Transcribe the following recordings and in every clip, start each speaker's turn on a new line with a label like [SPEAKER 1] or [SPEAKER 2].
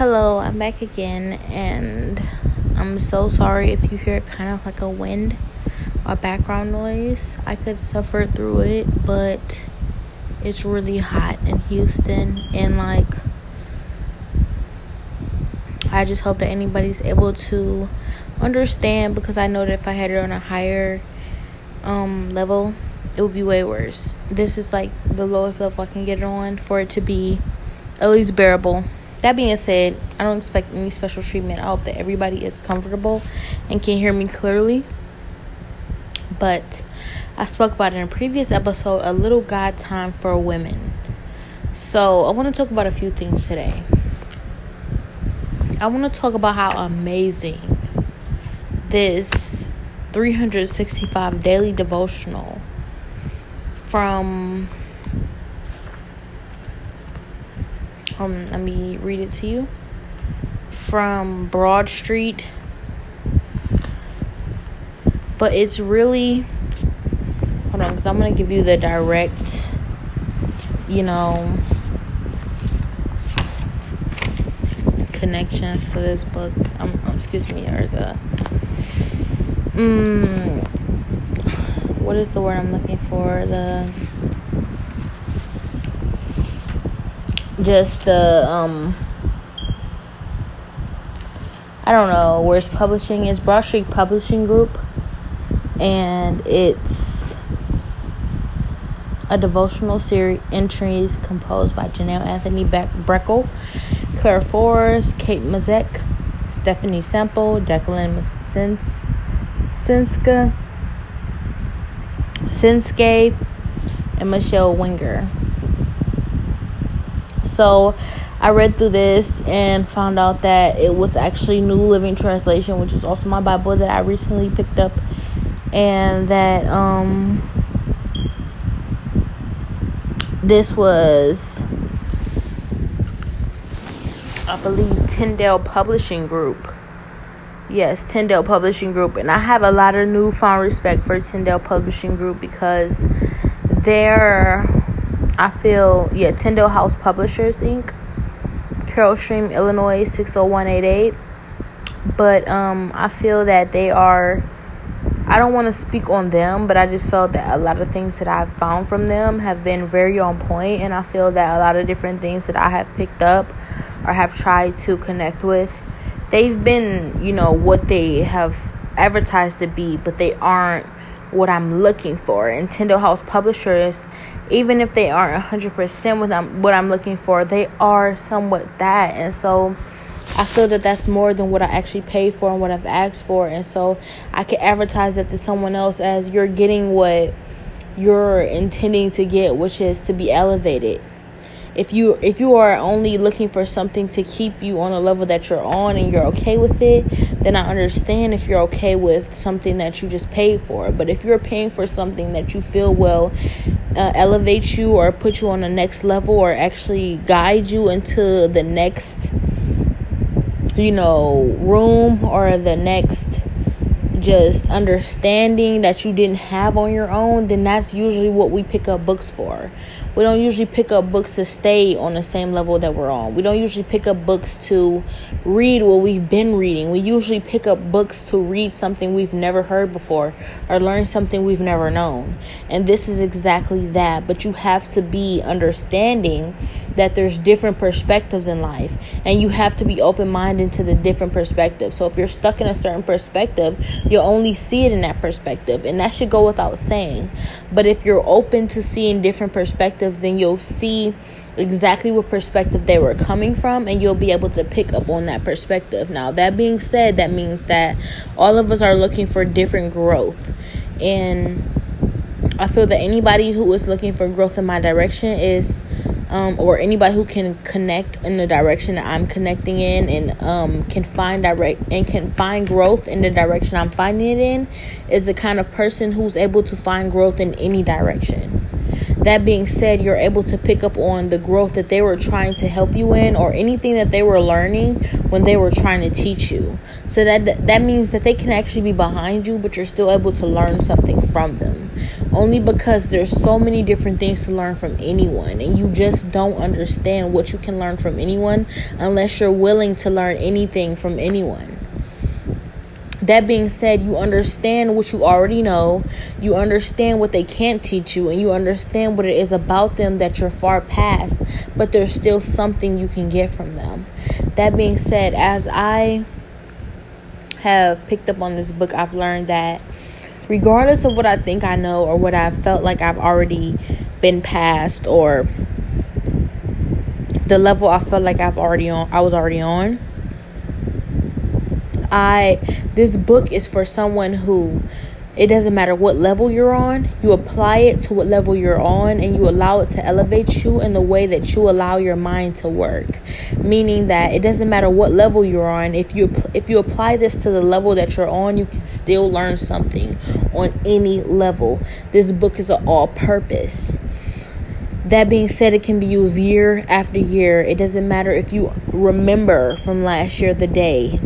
[SPEAKER 1] Hello, I'm back again, and I'm so sorry if you hear kind of like a wind or background noise. I could suffer through it, but it's really hot in Houston, and like, I just hope that anybody's able to understand because I know that if I had it on a higher um, level, it would be way worse. This is like the lowest level I can get it on for it to be at least bearable. That being said, I don't expect any special treatment. I hope that everybody is comfortable and can hear me clearly. But I spoke about in a previous episode a little God time for women. So I want to talk about a few things today. I want to talk about how amazing this 365 daily devotional from um let me read it to you. From Broad Street. But it's really hold on because I'm gonna give you the direct you know connections to this book. Um excuse me or the mm, what is the word I'm looking for? The just the um I don't know where's publishing is Broad Street Publishing Group and it's a devotional series entries composed by Janelle Anthony Breckle, Claire Forrest, Kate Mazek, Stephanie Semple, Declan Sins- Sinska, Sinske, and Michelle Winger. So I read through this and found out that it was actually New Living Translation, which is also my Bible that I recently picked up, and that um this was I believe Tyndale Publishing Group. Yes, Tyndale Publishing Group. And I have a lot of newfound respect for Tyndale Publishing Group because they're I feel yeah, Tyndale House Publishers Inc. Carol Stream, Illinois six oh one eight eight. But um I feel that they are I don't want to speak on them, but I just felt that a lot of things that I've found from them have been very on point, and I feel that a lot of different things that I have picked up or have tried to connect with, they've been, you know, what they have advertised to be, but they aren't what I'm looking for. Tyndale House Publishers, even if they aren't 100% what I'm what I'm looking for, they are somewhat that, and so I feel that that's more than what I actually paid for and what I've asked for. And so I can advertise that to someone else as you're getting what you're intending to get, which is to be elevated. If you if you are only looking for something to keep you on a level that you're on and you're okay with it, then I understand if you're okay with something that you just paid for. But if you're paying for something that you feel will uh, elevate you or put you on the next level or actually guide you into the next you know, room or the next just understanding that you didn't have on your own, then that's usually what we pick up books for. We don't usually pick up books to stay on the same level that we're on. We don't usually pick up books to read what we've been reading. We usually pick up books to read something we've never heard before or learn something we've never known. And this is exactly that. But you have to be understanding that there's different perspectives in life and you have to be open minded to the different perspectives. So if you're stuck in a certain perspective, you'll only see it in that perspective. And that should go without saying. But if you're open to seeing different perspectives, then you'll see exactly what perspective they were coming from and you'll be able to pick up on that perspective. Now, that being said, that means that all of us are looking for different growth. And I feel that anybody who is looking for growth in my direction is um, or anybody who can connect in the direction that I'm connecting in and um, can find direct and can find growth in the direction I'm finding it in is the kind of person who's able to find growth in any direction. That being said, you're able to pick up on the growth that they were trying to help you in or anything that they were learning when they were trying to teach you. So that that means that they can actually be behind you, but you're still able to learn something from them. Only because there's so many different things to learn from anyone and you just don't understand what you can learn from anyone unless you're willing to learn anything from anyone that being said, you understand what you already know, you understand what they can't teach you, and you understand what it is about them that you're far past, but there's still something you can get from them. That being said, as I have picked up on this book, I've learned that regardless of what I think I know or what I felt like I've already been past or the level I felt like I've already on I was already on I this book is for someone who it doesn't matter what level you're on, you apply it to what level you're on and you allow it to elevate you in the way that you allow your mind to work. Meaning that it doesn't matter what level you're on, if you if you apply this to the level that you're on, you can still learn something on any level. This book is an all purpose. That being said, it can be used year after year. It doesn't matter if you remember from last year the day,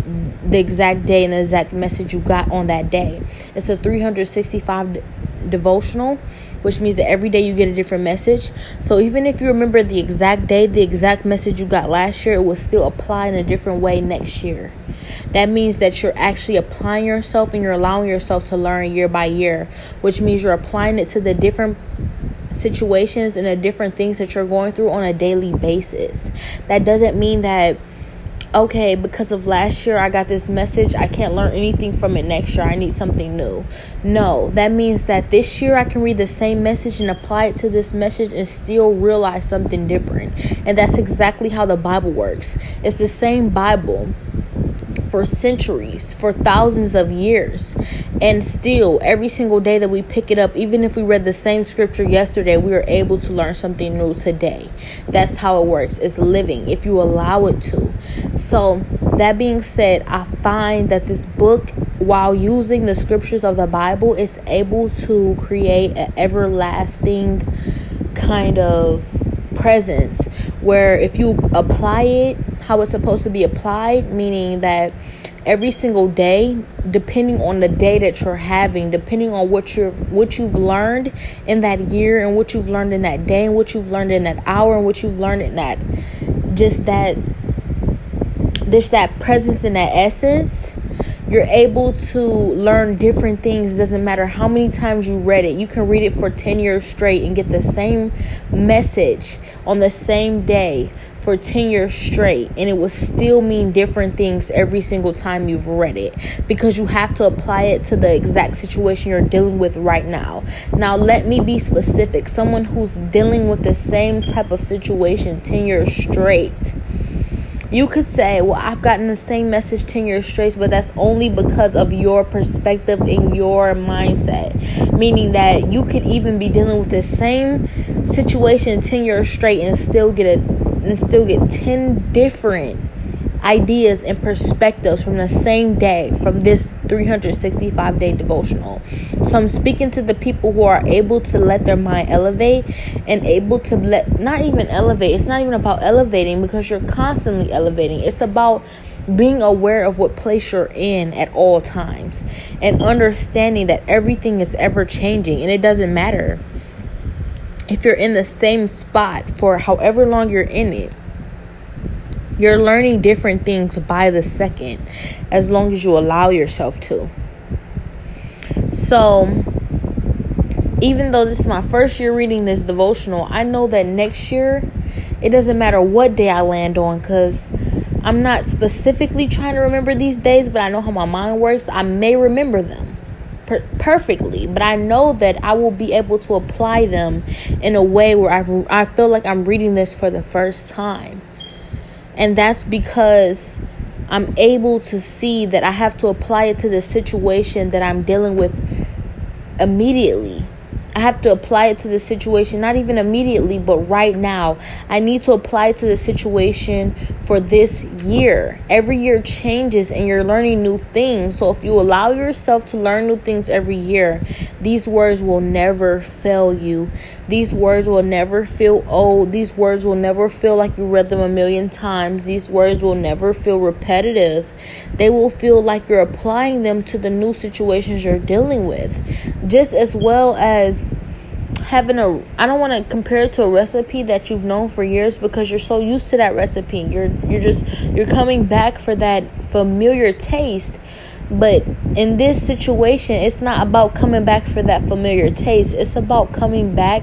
[SPEAKER 1] the exact day and the exact message you got on that day. It's a 365 devotional, which means that every day you get a different message. So even if you remember the exact day, the exact message you got last year, it will still apply in a different way next year. That means that you're actually applying yourself and you're allowing yourself to learn year by year, which means you're applying it to the different situations and the different things that you're going through on a daily basis. That doesn't mean that okay, because of last year I got this message, I can't learn anything from it next year. I need something new. No, that means that this year I can read the same message and apply it to this message and still realize something different. And that's exactly how the Bible works. It's the same Bible for centuries, for thousands of years. And still, every single day that we pick it up, even if we read the same scripture yesterday, we are able to learn something new today. That's how it works. It's living if you allow it to. So, that being said, I find that this book, while using the scriptures of the Bible, is able to create an everlasting kind of presence where if you apply it how it's supposed to be applied, meaning that every single day depending on the day that you're having depending on what you're what you've learned in that year and what you've learned in that day and what you've learned in that hour and what you've learned in that just that just that presence and that essence you're able to learn different things. Doesn't matter how many times you read it. You can read it for 10 years straight and get the same message on the same day for 10 years straight and it will still mean different things every single time you've read it because you have to apply it to the exact situation you're dealing with right now. Now, let me be specific someone who's dealing with the same type of situation 10 years straight. You could say, Well, I've gotten the same message 10 years straight, but that's only because of your perspective and your mindset. Meaning that you could even be dealing with the same situation 10 years straight and still get a and still get 10 different ideas and perspectives from the same day from this 365 day devotional. So I'm speaking to the people who are able to let their mind elevate and able to let not even elevate. It's not even about elevating because you're constantly elevating. It's about being aware of what place you're in at all times and understanding that everything is ever changing and it doesn't matter if you're in the same spot for however long you're in it, you're learning different things by the second as long as you allow yourself to. So, even though this is my first year reading this devotional, I know that next year it doesn't matter what day I land on because I'm not specifically trying to remember these days, but I know how my mind works. I may remember them per- perfectly, but I know that I will be able to apply them in a way where I've, I feel like I'm reading this for the first time. And that's because I'm able to see that I have to apply it to the situation that I'm dealing with immediately. I have to apply it to the situation, not even immediately, but right now. I need to apply it to the situation for this year. Every year changes and you're learning new things. So if you allow yourself to learn new things every year, these words will never fail you. These words will never feel old. These words will never feel like you read them a million times. These words will never feel repetitive. They will feel like you're applying them to the new situations you're dealing with. Just as well as having a I don't want to compare it to a recipe that you've known for years because you're so used to that recipe. You're you're just you're coming back for that familiar taste. But in this situation, it's not about coming back for that familiar taste. It's about coming back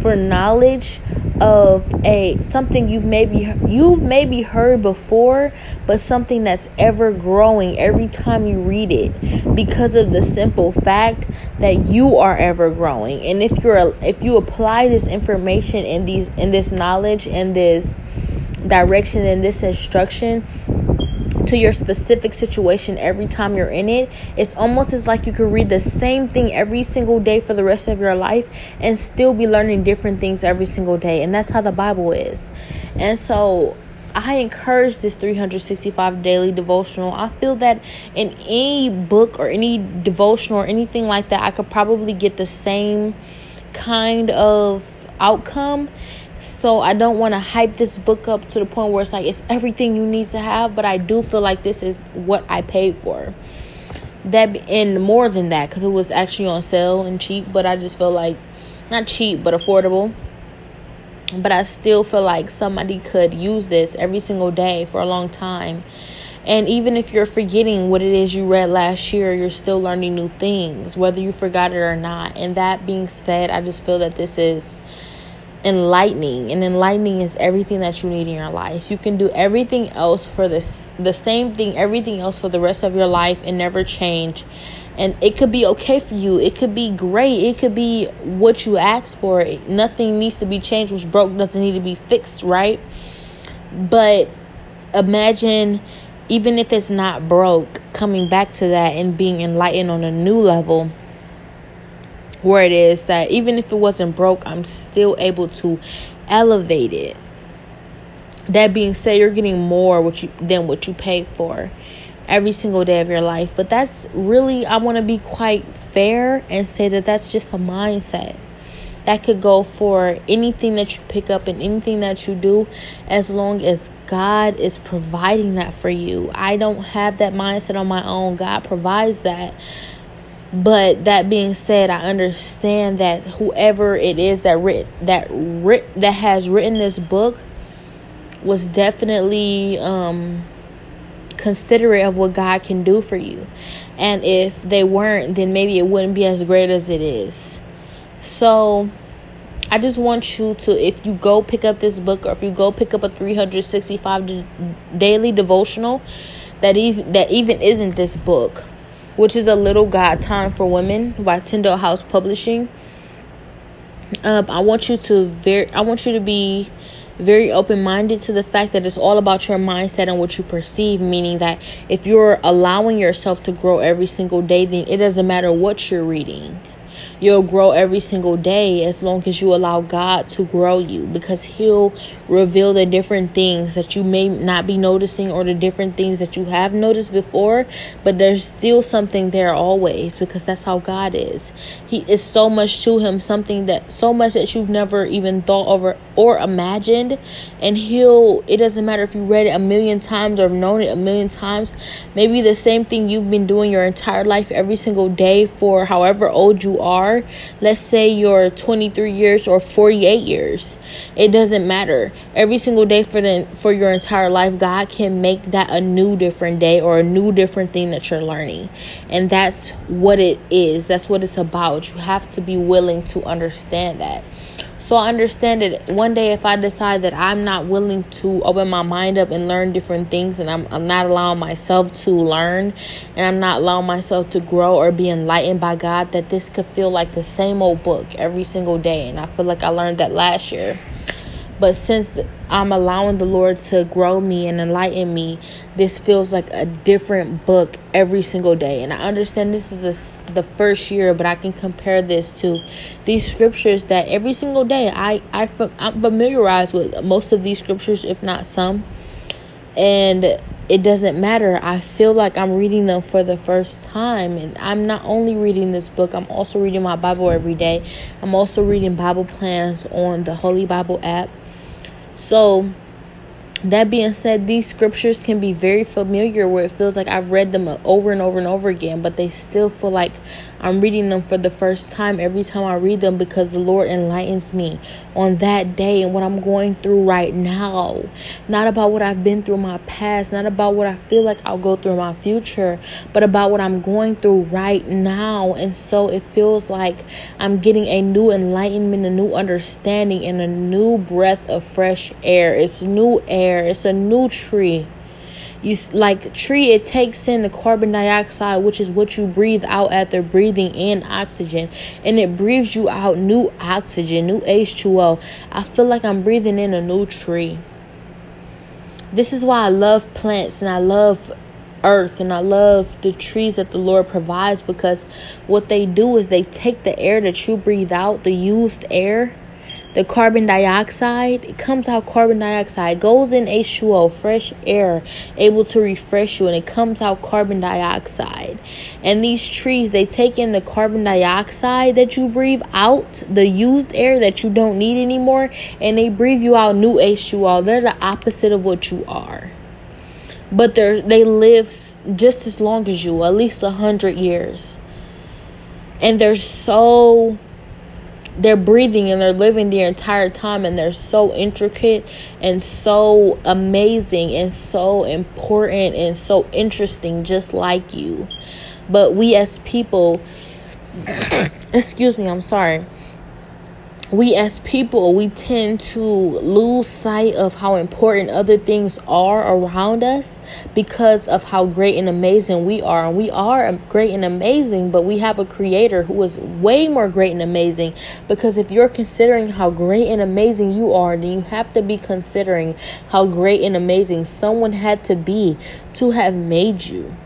[SPEAKER 1] for knowledge of a something you've maybe you've maybe heard before but something that's ever growing every time you read it because of the simple fact that you are ever growing and if you're if you apply this information in these in this knowledge and this direction and this instruction to your specific situation every time you're in it, it's almost as like you could read the same thing every single day for the rest of your life and still be learning different things every single day. And that's how the Bible is. And so I encourage this 365 daily devotional. I feel that in any book or any devotional or anything like that, I could probably get the same kind of outcome so I don't want to hype this book up to the point where it's like it's everything you need to have, but I do feel like this is what I paid for. That and more than that because it was actually on sale and cheap, but I just feel like not cheap but affordable. But I still feel like somebody could use this every single day for a long time. And even if you're forgetting what it is you read last year, you're still learning new things, whether you forgot it or not. And that being said, I just feel that this is enlightening and enlightening is everything that you need in your life. You can do everything else for this the same thing everything else for the rest of your life and never change. And it could be okay for you. It could be great. It could be what you asked for. Nothing needs to be changed what's broke doesn't need to be fixed right? But imagine even if it's not broke coming back to that and being enlightened on a new level where it is that even if it wasn't broke, I'm still able to elevate it. That being said, you're getting more what you than what you paid for every single day of your life. But that's really I want to be quite fair and say that that's just a mindset. That could go for anything that you pick up and anything that you do as long as God is providing that for you. I don't have that mindset on my own. God provides that. But that being said, I understand that whoever it is that writ that writ that has written this book was definitely um considerate of what God can do for you. And if they weren't, then maybe it wouldn't be as great as it is. So I just want you to, if you go pick up this book or if you go pick up a 365 daily devotional that even, that even isn't this book, which is a little God time for women by Tyndale House Publishing. Um, I want you to very, I want you to be very open minded to the fact that it's all about your mindset and what you perceive. Meaning that if you're allowing yourself to grow every single day, then it doesn't matter what you're reading You'll grow every single day as long as you allow God to grow you because He'll reveal the different things that you may not be noticing or the different things that you have noticed before, but there's still something there always because that's how God is. He is so much to Him, something that so much that you've never even thought over or imagined. And He'll, it doesn't matter if you read it a million times or have known it a million times, maybe the same thing you've been doing your entire life every single day for however old you are are, let's say you're 23 years or 48 years, it doesn't matter. Every single day for the for your entire life, God can make that a new different day or a new different thing that you're learning. And that's what it is. That's what it's about. You have to be willing to understand that. So I understand that one day if I decide that I'm not willing to open my mind up and learn different things and I'm, I'm not allowing myself to learn and I'm not allowing myself to grow or be enlightened by God, that this could feel like the same old book every single day. And I feel like I learned that last year. But since I'm allowing the Lord to grow me and enlighten me, this feels like a different book every single day. And I understand this is a, the first year, but I can compare this to these scriptures that every single day I, I I'm familiarized with most of these scriptures, if not some. And it doesn't matter. I feel like I'm reading them for the first time. And I'm not only reading this book, I'm also reading my Bible every day. I'm also reading Bible plans on the Holy Bible app. So, that being said, these scriptures can be very familiar where it feels like I've read them over and over and over again, but they still feel like I'm reading them for the first time every time I read them because the Lord enlightens me on that day and what I'm going through right now. Not about what I've been through my past, not about what I feel like I'll go through in my future, but about what I'm going through right now. And so it feels like I'm getting a new enlightenment, a new understanding, and a new breath of fresh air. It's new air, it's a new tree you like tree it takes in the carbon dioxide which is what you breathe out after breathing in oxygen. And it breathes you out new oxygen new h2o i feel like i'm breathing in a new tree. This is why i love plants and i love earth and i love the trees that the lord provides because what they do is they take the air that you breathe out the used air the carbon dioxide it comes out carbon dioxide goes in h2o fresh air able to refresh you and it comes out carbon dioxide. And these trees they take in the carbon dioxide that you breathe out the used air that you don't need anymore and they breathe you out new h2o they're the opposite of what you are. But they they live just as long as you at least a hundred years. And they're so they're breathing and they're living the entire time and they're so intricate and so amazing and so important and so interesting just like you. But we as people excuse me i'm sorry we as people we tend to lose sight of how important other things are around us because of how great and amazing we are. And we are great and amazing but we have a creator who is way more great and amazing. Because if you're considering how great and amazing you are then you have to be considering how great and amazing someone had to be to have made you.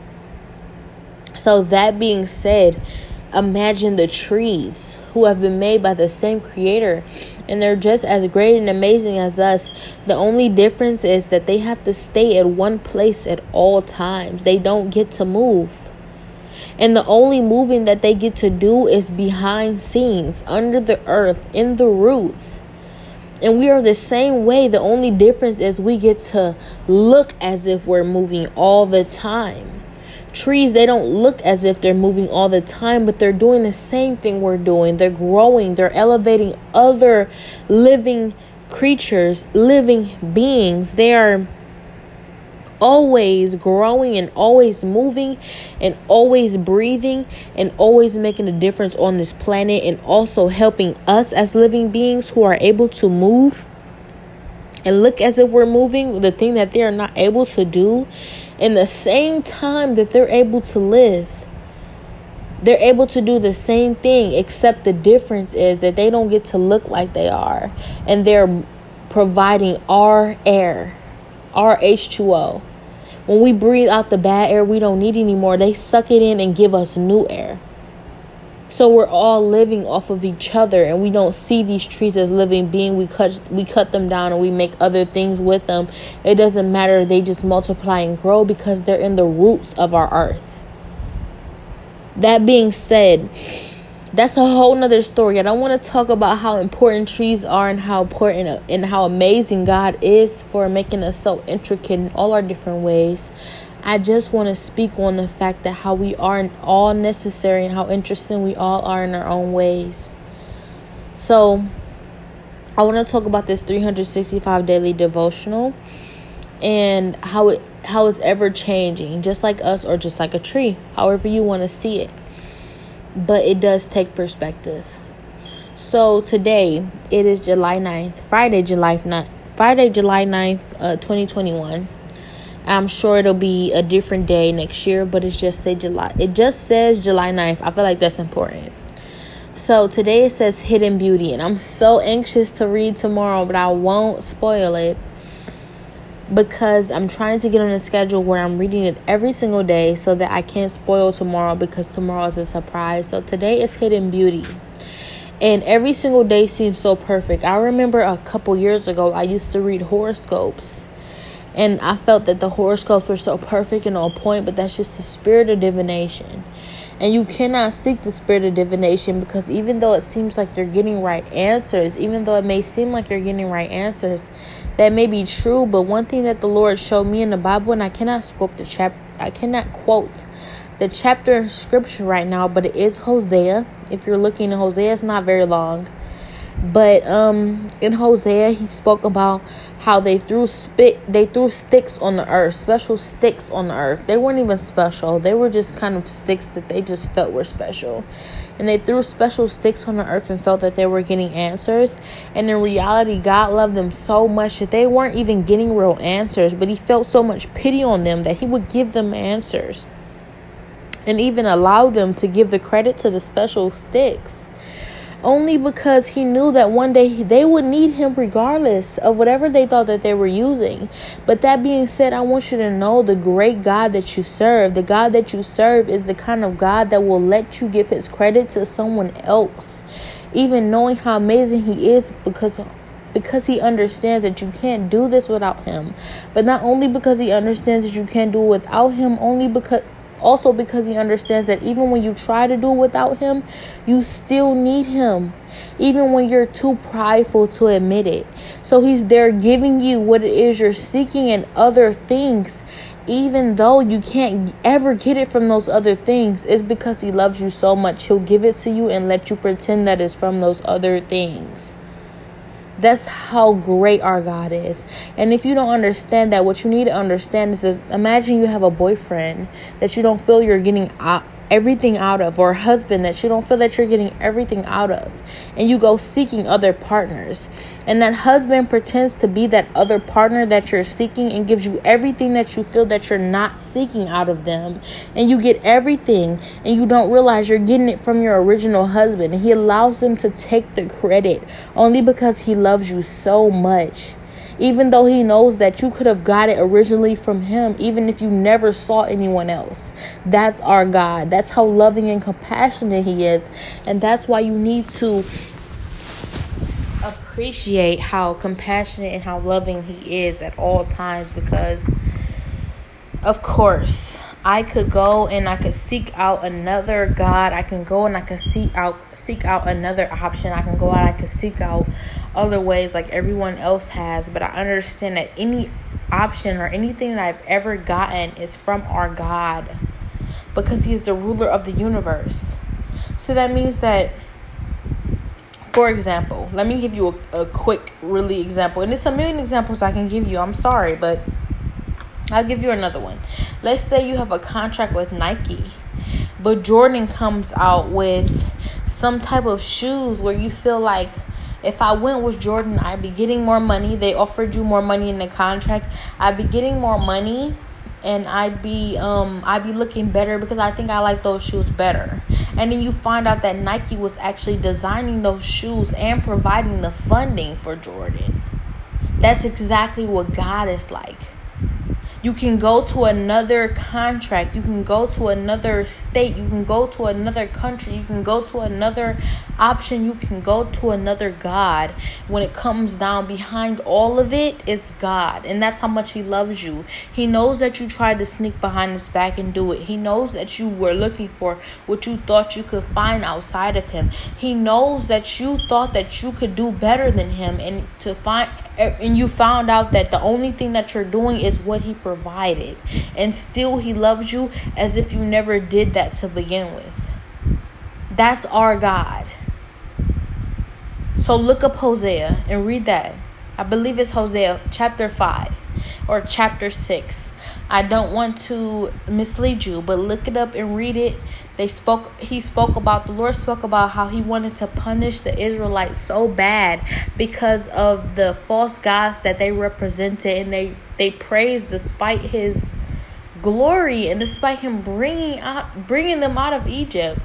[SPEAKER 1] So that being said imagine the trees who have been made by the same creator and they're just as great and amazing as us. The only difference is that they have to stay at one place at all times. They don't get to move. And the only moving that they get to do is behind scenes, under the earth, in the roots. And we are the same way. The only difference is we get to look as if we're moving all the time trees they don't look as if they're moving all the time but they're doing the same thing we're doing. They're growing. They're elevating other living creatures living beings. They are always growing and always moving and always breathing and always making a difference on this planet and also helping us as living beings who are able to move and look as if we're moving. The thing that they are not able to do in the same time that they're able to live. They're able to do the same thing, except the difference is that they don't get to look like they are. And they're providing our air, our H2O. When we breathe out the bad air we don't need anymore, they suck it in and give us new air. So we're all living off of each other and we don't see these trees as living beings. We cut we cut them down and we make other things with them. It doesn't matter, they just multiply and grow because they're in the roots of our earth. That being said, that's a whole nother story. I don't want to talk about how important trees are and how important and how amazing God is for making us so intricate in all our different ways. I just want to speak on the fact that how we are all necessary and how interesting we all are in our own ways. So, I want to talk about this 365 daily devotional and how it how it's ever changing, just like us or just like a tree, however you want to see it. But it does take perspective. So today it is July 9th, Friday, July 9th, Friday, July 9th, uh, 2021 I'm sure it'll be a different day next year, but it's just say July. It just says July 9th. I feel like that's important. So today it says Hidden Beauty, and I'm so anxious to read tomorrow, but I won't spoil it because I'm trying to get on a schedule where I'm reading it every single day so that I can't spoil tomorrow because tomorrow is a surprise. So today is Hidden Beauty. And every single day seems so perfect. I remember a couple years ago, I used to read horoscopes. And I felt that the horoscopes were so perfect and on point, but that's just the spirit of divination. And you cannot seek the spirit of divination because even though it seems like you're getting right answers, even though it may seem like you're getting right answers, that may be true. But one thing that the Lord showed me in the Bible, and I cannot quote the chap, I cannot quote the chapter in scripture right now, but it is Hosea. If you're looking at Hosea, it's not very long. But um in Hosea he spoke about how they threw spit they threw sticks on the earth, special sticks on the earth. They weren't even special. They were just kind of sticks that they just felt were special. And they threw special sticks on the earth and felt that they were getting answers. And in reality, God loved them so much that they weren't even getting real answers, but he felt so much pity on them that he would give them answers and even allow them to give the credit to the special sticks. Only because he knew that one day they would need him regardless of whatever they thought that they were using. But that being said, I want you to know the great God that you serve. The God that you serve is the kind of God that will let you give his credit to someone else. Even knowing how amazing he is because because he understands that you can't do this without him. But not only because he understands that you can't do it without him, only because also, because he understands that even when you try to do without him, you still need him, even when you're too prideful to admit it. So, he's there giving you what it is you're seeking in other things, even though you can't ever get it from those other things. It's because he loves you so much. He'll give it to you and let you pretend that it's from those other things. That's how great our God is. And if you don't understand that, what you need to understand is, is imagine you have a boyfriend that you don't feel you're getting everything out of, or a husband that you don't feel that you're getting everything out of, and you go seeking other partners. And that husband pretends to be that other partner that you're seeking and gives you everything that you feel that you're not seeking out of them. And you get everything, and you don't realize you're getting it from your original husband. And he allows them to take the credit only because he loves you so much even though he knows that you could have got it originally from him, even if you never saw anyone else. That's our God. That's how loving and compassionate he is. And that's why you need to appreciate how compassionate and how loving he is at all times because of course I could go and I could seek out another God. I can go and I can seek out seek out another option. I can go out I can seek out other ways like everyone else has, but I understand that any option or anything that I've ever gotten is from our God because He is the ruler of the universe. So that means that, for example, let me give you a, a quick, really example, and it's a million examples I can give you. I'm sorry, but I'll give you another one. Let's say you have a contract with Nike, but Jordan comes out with some type of shoes where you feel like if I went with Jordan, I'd be getting more money. They offered you more money in the contract. I'd be getting more money and I'd be um I'd be looking better because I think I like those shoes better. And then you find out that Nike was actually designing those shoes and providing the funding for Jordan. That's exactly what God is like. You can go to another contract. You can go to another state. You can go to another country. You can go to another option. You can go to another God. When it comes down behind all of it is God. And that's how much He loves you. He knows that you tried to sneak behind His back and do it. He knows that you were looking for what you thought you could find outside of Him. He knows that you thought that you could do better than Him and to find Eh, and you found out that the only thing that you're doing is what he provided. And still he loves you as if you never did that to begin with. That's our god. So look up hosea and read that. I believe it's hosea chapter 5 or chapter 6 I don't want to mislead you, but look it up and read it. They spoke he spoke about the Lord spoke about how he wanted to punish the Israelites so bad because of the false gods that they represented and they they praised despite his glory and despite him bringing out bringing them out of Egypt.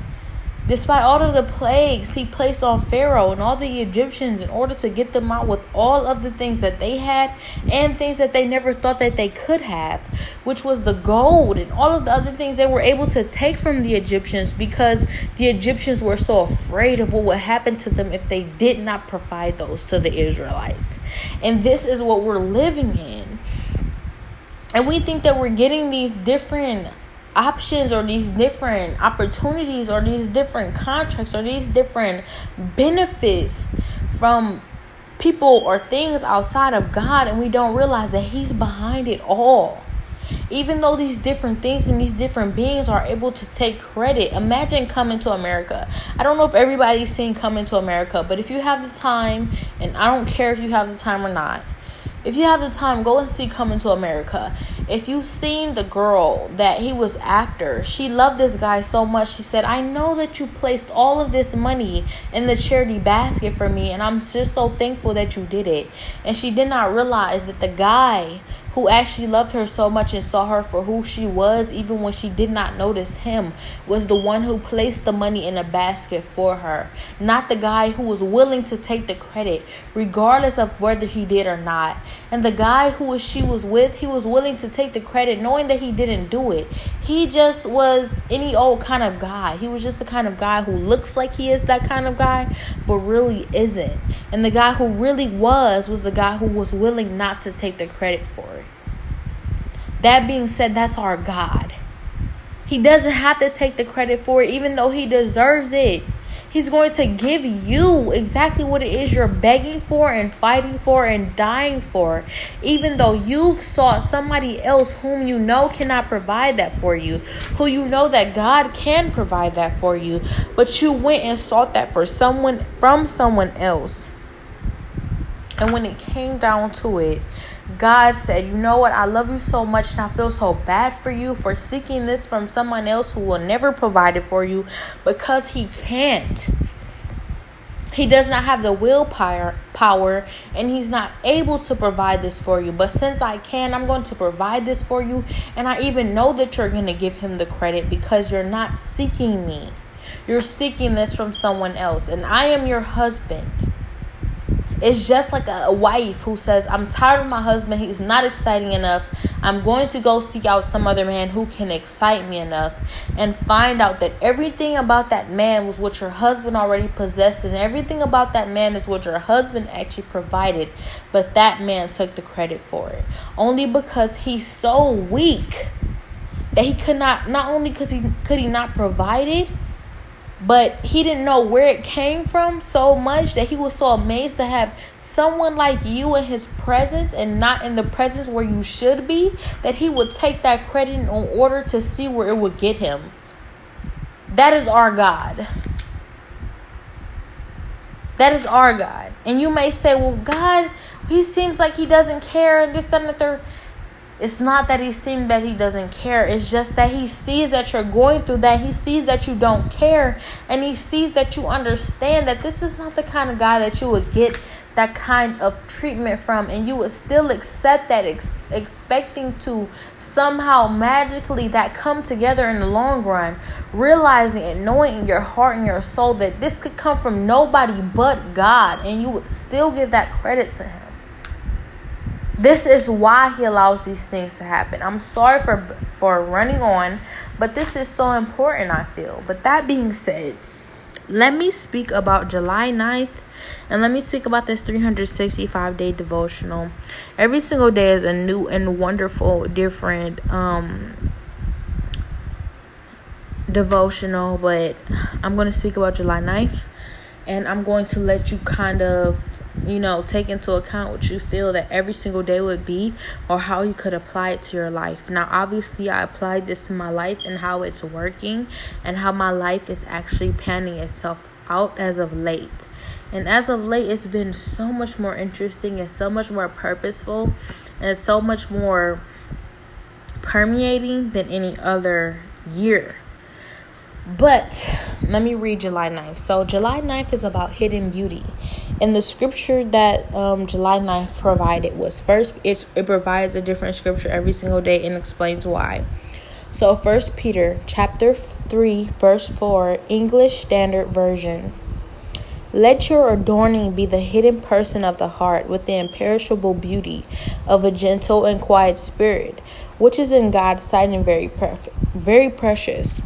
[SPEAKER 1] Despite all of the plagues he placed on Pharaoh and all the Egyptians in order to get them out with all of the things that they had and things that they never thought that they could have, which was the gold and all of the other things they were able to take from the Egyptians because the Egyptians were so afraid of what would happen to them if they did not provide those to the Israelites. And this is what we're living in. And we think that we're getting these different options or these different opportunities or these different contracts or these different benefits from people or things outside of God and we don't realize that he's behind it all. Even though these different things and these different beings are able to take credit, imagine coming to America. I don't know if everybody's seen Coming to America, but if you have the time, and I don't care if you have the time or not, if you have the time, go and see Coming to America. If you've seen the girl that he was after, she loved this guy so much. She said, I know that you placed all of this money in the charity basket for me, and I'm just so thankful that you did it. And she did not realize that the guy who actually loved her so much and saw her for who she was, even when she did not notice him, was the one who placed the money in a basket for her. Not the guy who was willing to take the credit, regardless of whether he did or not. And the guy who she was with, he was willing to take the credit, knowing that he didn't do it. He just was any old kind of guy. He was just the kind of guy who looks like he is that kind of guy, but really isn't. And the guy who really was, was the guy who was willing not to take the credit for it. That being said, that's our God. He doesn't have to take the credit for it, even though he deserves it. He's going to give you exactly what it is you're begging for and fighting for and dying for, even though you've sought somebody else whom you know cannot provide that for you, who you know that God can provide that for you, but you went and sought that for someone from someone else. And when it came down to it, God said, You know what? I love you so much and I feel so bad for you for seeking this from someone else who will never provide it for you because He can't. He does not have the willpower power and he's not able to provide this for you. But since I can, I'm going to provide this for you. And I even know that you're going to give him the credit because you're not seeking me. You're seeking this from someone else. And I am your husband. It's just like a, a wife who says, I'm tired of my husband. He's not exciting enough. I'm going to go seek out some other man who can excite me enough and find out that everything about that man was what your husband already possessed, and everything about that man is what your husband actually provided, but that man took the credit for it. Only because he's so weak that he could not, not only because he could he not provide it, but he didn't know where it came from so much that he was so amazed to have someone like you in his presence and not in the presence where you should be that he would take that credit in order to see where it would get him. That is our God. That is our God. And you may say, well, God, he seems like he doesn't care and this, that, and the third. It's not that he seems that he doesn't care. It's just that he sees that you're going through that. He sees that you don't care. And he sees that you understand that this is not the kind of guy that you would get that kind of treatment from. And you would still accept that, ex- expecting to somehow magically that come together in the long run. Realizing and knowing in your heart and your soul that this could come from nobody but God. And you would still give that credit to him. This is why he allows these things to happen. I'm sorry for for running on, but this is so important, I feel. But that being said, let me speak about July 9th and let me speak about this 365 day devotional. Every single day is a new and wonderful, different um devotional, but I'm going to speak about July 9th and I'm going to let you kind of you know, take into account what you feel that every single day would be or how you could apply it to your life. Now, obviously, I applied this to my life and how it's working and how my life is actually panning itself out as of late. And as of late, it's been so much more interesting and so much more purposeful and so much more permeating than any other year. But let me read July 9th. So, July 9th is about hidden beauty. And the scripture that um, July 9th provided was first, it provides a different scripture every single day and explains why. So, First Peter chapter 3, verse 4, English Standard Version. Let your adorning be the hidden person of the heart with the imperishable beauty of a gentle and quiet spirit, which is in God's sight and very perfect, very precious.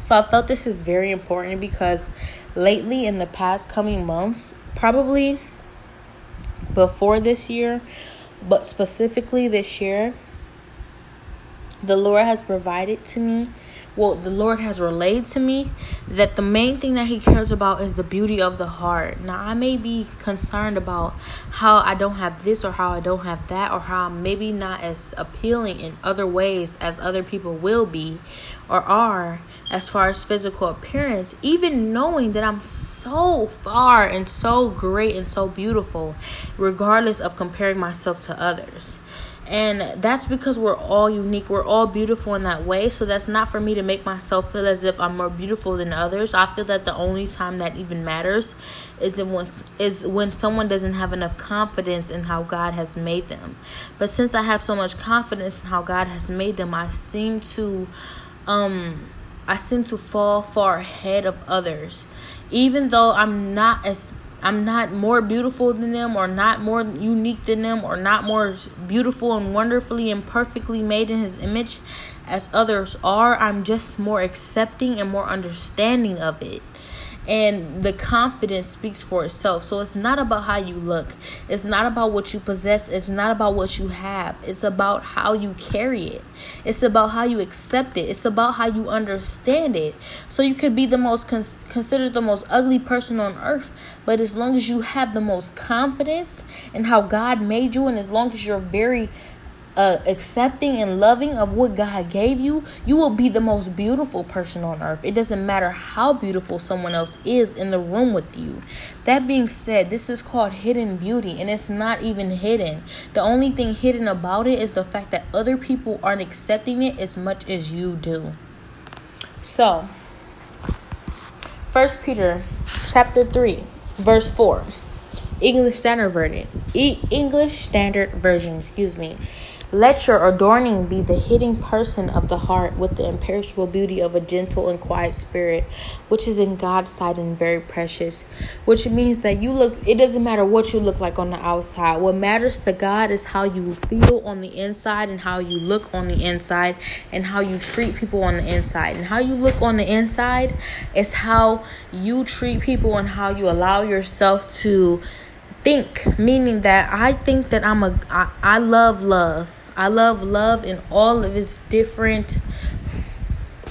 [SPEAKER 1] So I felt this is very important because lately in the past coming months, probably before this year, but specifically this year, the Lord has provided to me well, the Lord has relayed to me that the main thing that He cares about is the beauty of the heart. Now, I may be concerned about how I don't have this or how I don't have that, or how I'm maybe not as appealing in other ways as other people will be or are as far as physical appearance, even knowing that I'm so far and so great and so beautiful, regardless of comparing myself to others. And that's because we're all unique. We're all beautiful in that way. So that's not for me to make myself feel as if I'm more beautiful than others. I feel that the only time that even matters is when is when someone doesn't have enough confidence in how God has made them. But since I have so much confidence in how God has made them, I seem to um I seem to fall far ahead of others. Even though I'm not as I'm not more beautiful than them or not more unique than them or not more beautiful and wonderfully and perfectly made in his image as others are. I'm just more accepting and more understanding of it and the confidence speaks for itself. So it's not about how you look, it's not about what you possess, it's not about what you have, it's about how you carry it, it's about how you accept it, it's about how you understand it. So you could be the most considered the most ugly person on earth, but as long as you have the most confidence in how God made you, and as long as you're very uh, accepting and loving of what God gave you, you will be the most beautiful person on earth. It doesn't matter how beautiful someone else is in the room with you. That being said, this is called hidden beauty, and it's not even hidden. The only thing hidden about it is the fact that other people aren't accepting it as much as you do. So, First Peter chapter 3, verse 4. English Standard Version. E- English Standard Version, excuse me. Let your adorning be the hidden person of the heart with the imperishable beauty of a gentle and quiet spirit, which is in God's sight and very precious. Which means that you look, it doesn't matter what you look like on the outside. What matters to God is how you feel on the inside and how you look on the inside and how you treat people on the inside. And how you look on the inside is how you treat people and how you allow yourself to think meaning that i think that i'm a I, I love love I love love in all of its different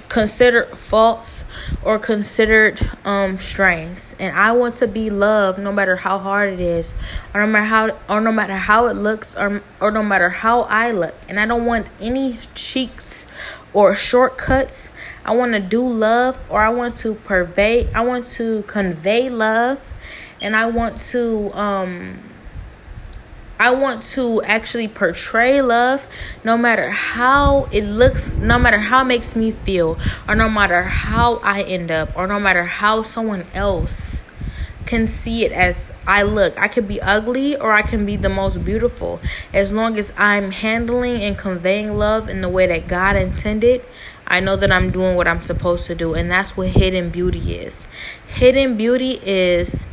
[SPEAKER 1] considered faults or considered um strengths and i want to be loved no matter how hard it is or no matter how or no matter how it looks or or no matter how i look. And i don't want any cheeks or shortcuts. I want to do love or i want to pervade i want to convey love. And i want to um I want to actually portray love no matter how it looks, no matter how it makes me feel, or no matter how I end up, or no matter how someone else can see it as I look. I can be ugly or I can be the most beautiful. As long as I'm handling and conveying love in the way that God intended, I know that I'm doing what I'm supposed to do. And that's what hidden beauty is. Hidden beauty is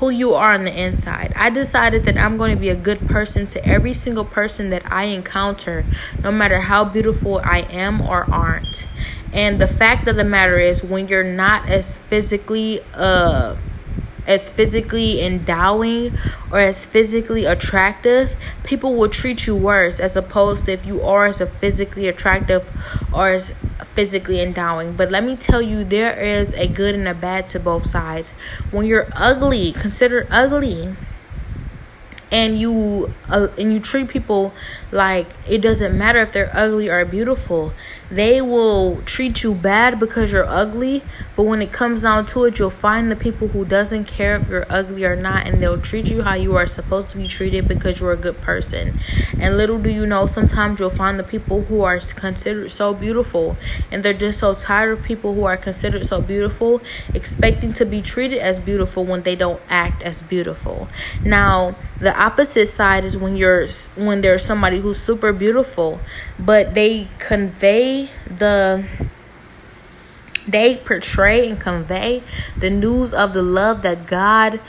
[SPEAKER 1] who you are on the inside. I decided that I'm going to be a good person to every single person that I encounter, no matter how beautiful I am or aren't. And the fact of the matter is, when you're not as physically, uh, as physically endowing or as physically attractive, people will treat you worse as opposed to if you are as a physically attractive or as physically endowing. But let me tell you, there is a good and a bad to both sides. When you're ugly, considered ugly, and you uh, and you treat people like it doesn't matter if they're ugly or beautiful they will treat you bad because you're ugly but when it comes down to it you'll find the people who doesn't care if you're ugly or not and they'll treat you how you are supposed to be treated because you're a good person. And little do you know sometimes you'll find the people who are considered so beautiful and they're just so tired of people who are considered so beautiful expecting to be treated as beautiful when they don't act as beautiful. Now the opposite side is when you're when there's somebody who's super beautiful, but they convey the they portray and convey the news of the love that God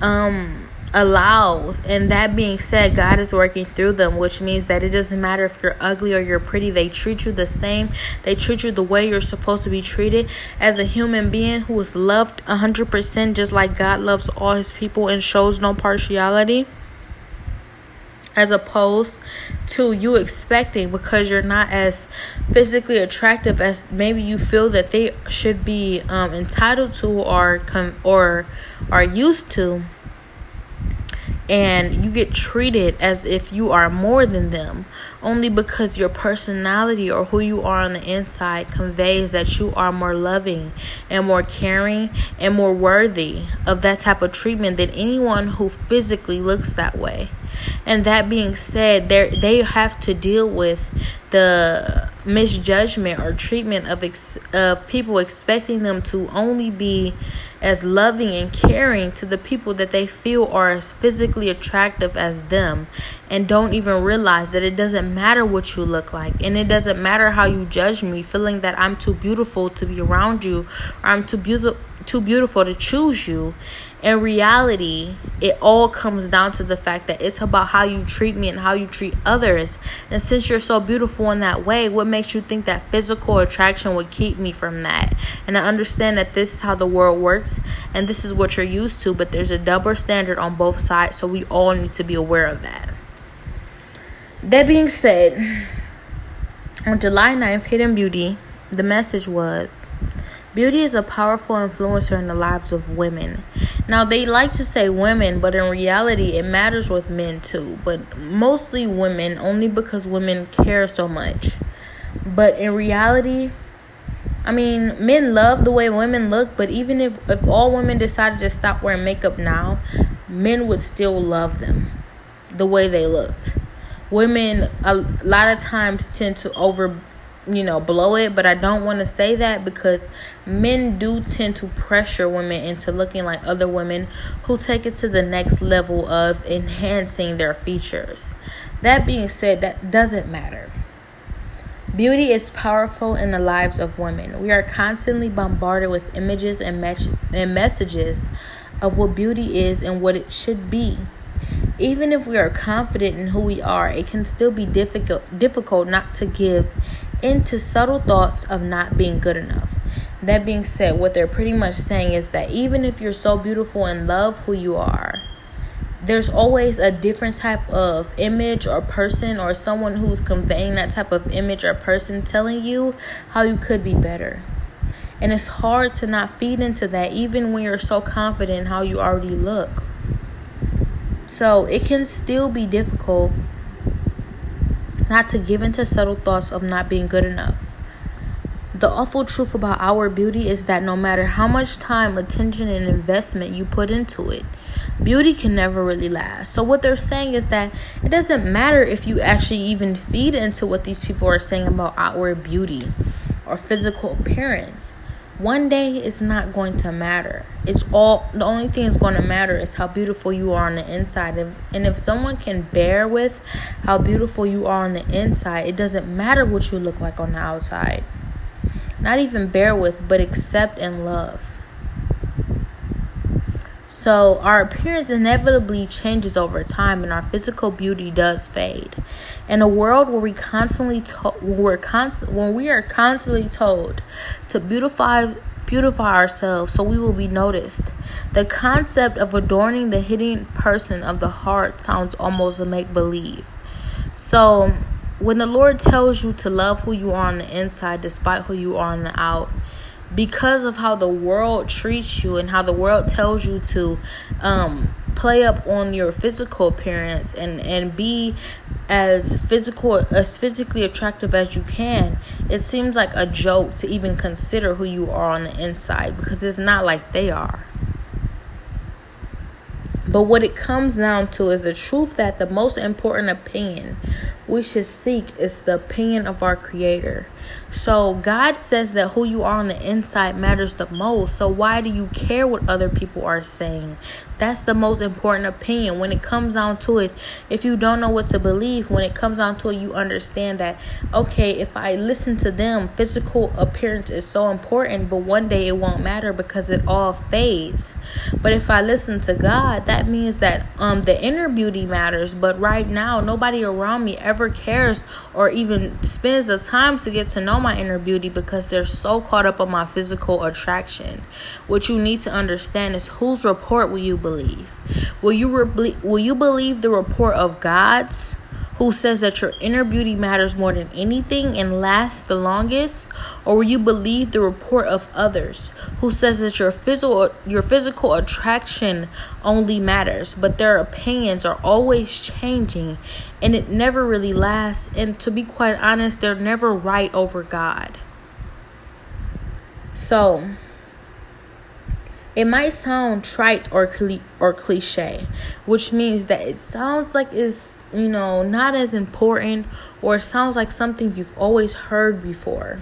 [SPEAKER 1] um allows. And that being said god is working through them which means that it doesn't matter if you're ugly or you're pretty they treat you the same. They treat you the way you're supposed to be treated. As a human being who is loved 100% just like god loves all his people and shows no partiality as opposed to you expecting because you're not as physically attractive as maybe you feel that they should be um, entitled to or com- or are used to and you get treated as if you are more than them only because your personality or who you are on the inside conveys that you are more loving and more caring and more worthy of that type of treatment than anyone who physically looks that way. And that being said, they they have to deal with the misjudgment or treatment of ex- of people expecting them to only be as loving and caring to the people that they feel are as physically attractive as them and don't even realize that it doesn't matter what you look like. And it doesn't matter how you judge me feeling that I'm too beautiful to be around you or I'm too beautiful too beautiful to choose you in reality, it all comes down to the fact that it's about how you treat me and how you treat others. And since you're so beautiful in that way, what makes you think that physical attraction would keep me from that? And I understand that this is how the world works and this is what you're used to, but there's a double standard on both sides, so we all need to be aware of that. That being said, on July 9th, Hidden Beauty, the message was Beauty is a powerful influencer in the lives of women. Now, they like to say women, but in reality, it matters with men too. But mostly women, only because women care so much. But in reality, I mean, men love the way women look, but even if, if all women decided to stop wearing makeup now, men would still love them the way they looked. Women, a lot of times, tend to over you know, blow it, but I don't want to say that because men do tend to pressure women into looking like other women who take it to the next level of enhancing their features. That being said, that doesn't matter. Beauty is powerful in the lives of women. We are constantly bombarded with images and, me- and messages of what beauty is and what it should be. Even if we are confident in who we are, it can still be difficult difficult not to give into subtle thoughts of not being good enough. That being said, what they're pretty much saying is that even if you're so beautiful and love who you are, there's always a different type of image or person or someone who's conveying that type of image or person telling you how you could be better. And it's hard to not feed into that even when you're so confident how you already look. So it can still be difficult not to give into subtle thoughts of not being good enough. The awful truth about our beauty is that no matter how much time, attention, and investment you put into it, beauty can never really last. So, what they're saying is that it doesn't matter if you actually even feed into what these people are saying about outward beauty or physical appearance one day it's not going to matter. It's all the only thing that's going to matter is how beautiful you are on the inside. And, and if someone can bear with how beautiful you are on the inside, it doesn't matter what you look like on the outside. Not even bear with, but accept and love. So our appearance inevitably changes over time, and our physical beauty does fade. In a world where we constantly to- we're constant when we are constantly told to beautify beautify ourselves so we will be noticed. The concept of adorning the hidden person of the heart sounds almost a make believe. So when the Lord tells you to love who you are on the inside despite who you are on the out, because of how the world treats you and how the world tells you to um, play up on your physical appearance and and be as physical as physically attractive as you can it seems like a joke to even consider who you are on the inside because it's not like they are but what it comes down to is the truth that the most important opinion we should seek is the opinion of our Creator. So God says that who you are on the inside matters the most. So why do you care what other people are saying? That's the most important opinion. When it comes down to it, if you don't know what to believe, when it comes down to it, you understand that okay, if I listen to them, physical appearance is so important, but one day it won't matter because it all fades. But if I listen to God, that means that um the inner beauty matters, but right now nobody around me ever cares or even spends the time to get to know my inner beauty because they're so caught up on my physical attraction. What you need to understand is whose report will you believe? Will you re- will you believe the report of God's who says that your inner beauty matters more than anything and lasts the longest? Or will you believe the report of others who says that your physical your physical attraction only matters, but their opinions are always changing and it never really lasts and to be quite honest, they're never right over God. So, it might sound trite or cli- or cliche, which means that it sounds like it's, you know, not as important or it sounds like something you've always heard before.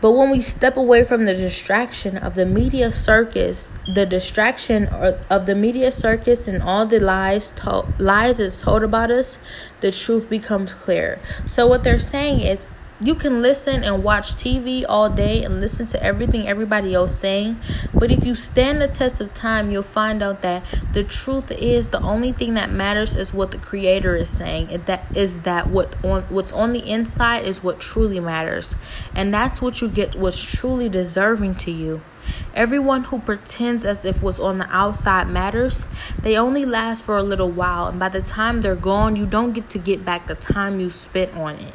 [SPEAKER 1] But when we step away from the distraction of the media circus, the distraction of the media circus and all the lies told, lies is told about us, the truth becomes clear. So what they're saying is you can listen and watch TV all day and listen to everything everybody else saying, but if you stand the test of time, you'll find out that the truth is the only thing that matters is what the creator is saying. And that is that what on what's on the inside is what truly matters. And that's what you get what's truly deserving to you. Everyone who pretends as if what's on the outside matters, they only last for a little while, and by the time they're gone, you don't get to get back the time you spent on it.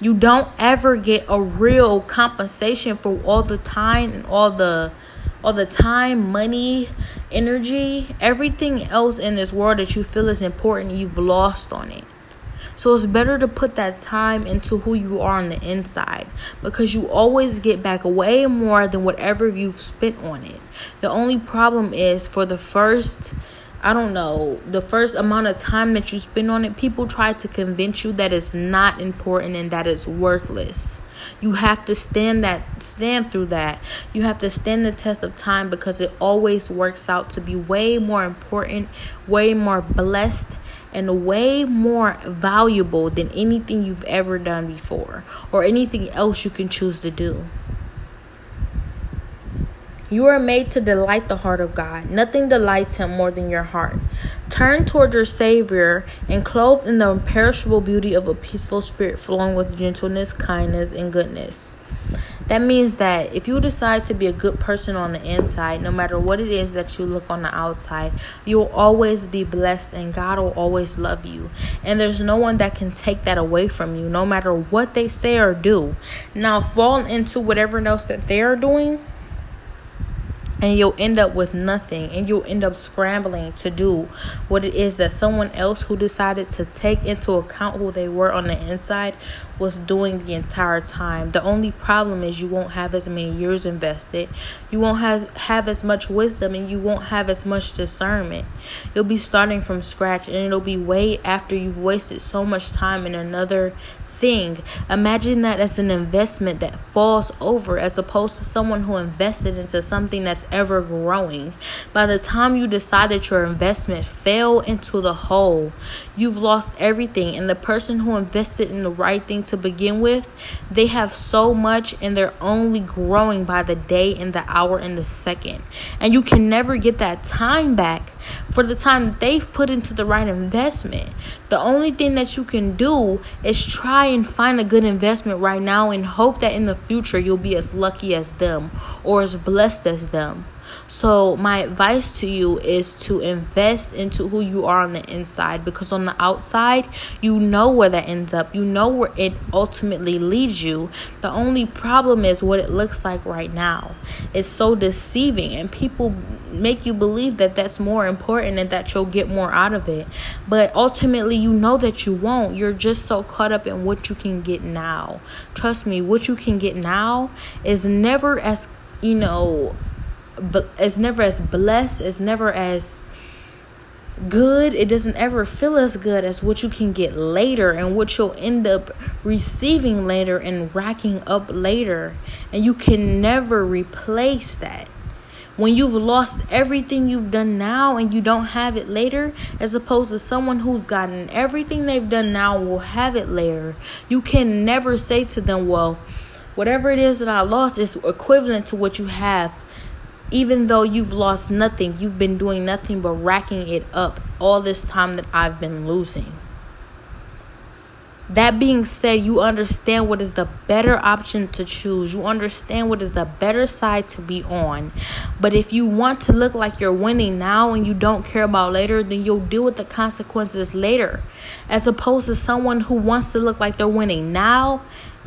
[SPEAKER 1] You don't ever get a real compensation for all the time and all the all the time, money, energy, everything else in this world that you feel is important, you've lost on it. So it's better to put that time into who you are on the inside because you always get back way more than whatever you've spent on it. The only problem is for the first I don't know, the first amount of time that you spend on it, people try to convince you that it's not important and that it's worthless. You have to stand that stand through that. You have to stand the test of time because it always works out to be way more important, way more blessed and way more valuable than anything you've ever done before or anything else you can choose to do. You are made to delight the heart of God. Nothing delights him more than your heart. Turn toward your Savior and clothed in the imperishable beauty of a peaceful spirit flowing with gentleness, kindness, and goodness. That means that if you decide to be a good person on the inside, no matter what it is that you look on the outside, you'll always be blessed and God will always love you. And there's no one that can take that away from you, no matter what they say or do. Now, fall into whatever else that they're doing and you'll end up with nothing. And you'll end up scrambling to do what it is that someone else who decided to take into account who they were on the inside was doing the entire time. The only problem is you won't have as many years invested. You won't have have as much wisdom and you won't have as much discernment. You'll be starting from scratch and it'll be way after you've wasted so much time in another thing. Imagine that as an investment that falls over as opposed to someone who invested into something that's ever growing. By the time you decide that your investment fell into the hole, you've lost everything. And the person who invested in the right thing to begin with, they have so much and they're only growing by the day and the hour and the second. And you can never get that time back for the time they've put into the right investment. The only thing that you can do is try and find a good investment right now and hope that in the future you'll be as lucky as them or as blessed as them. So, my advice to you is to invest into who you are on the inside because on the outside, you know where that ends up. You know where it ultimately leads you. The only problem is what it looks like right now. It's so deceiving, and people make you believe that that's more important and that you'll get more out of it. But ultimately, you know that you won't. You're just so caught up in what you can get now. Trust me, what you can get now is never as, you know, but it's never as blessed, it's never as good, it doesn't ever feel as good as what you can get later and what you'll end up receiving later and racking up later. And you can never replace that. When you've lost everything you've done now and you don't have it later, as opposed to someone who's gotten everything they've done now will have it later, you can never say to them, Well, whatever it is that I lost is equivalent to what you have even though you've lost nothing, you've been doing nothing but racking it up all this time that I've been losing. That being said, you understand what is the better option to choose. You understand what is the better side to be on. But if you want to look like you're winning now and you don't care about later, then you'll deal with the consequences later. As opposed to someone who wants to look like they're winning now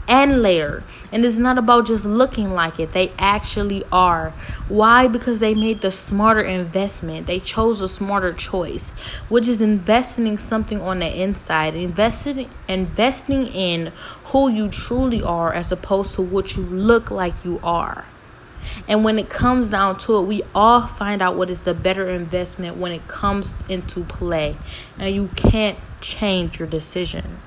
[SPEAKER 1] and layer. And it's not about just looking like it, they actually are. Why? Because they made the smarter investment. They chose a smarter choice, which is investing something on the inside, investing investing in who you truly are as opposed to what you look like you are. And when it comes down to it, we all find out what is the better investment when it comes into play. And you can't change your decision.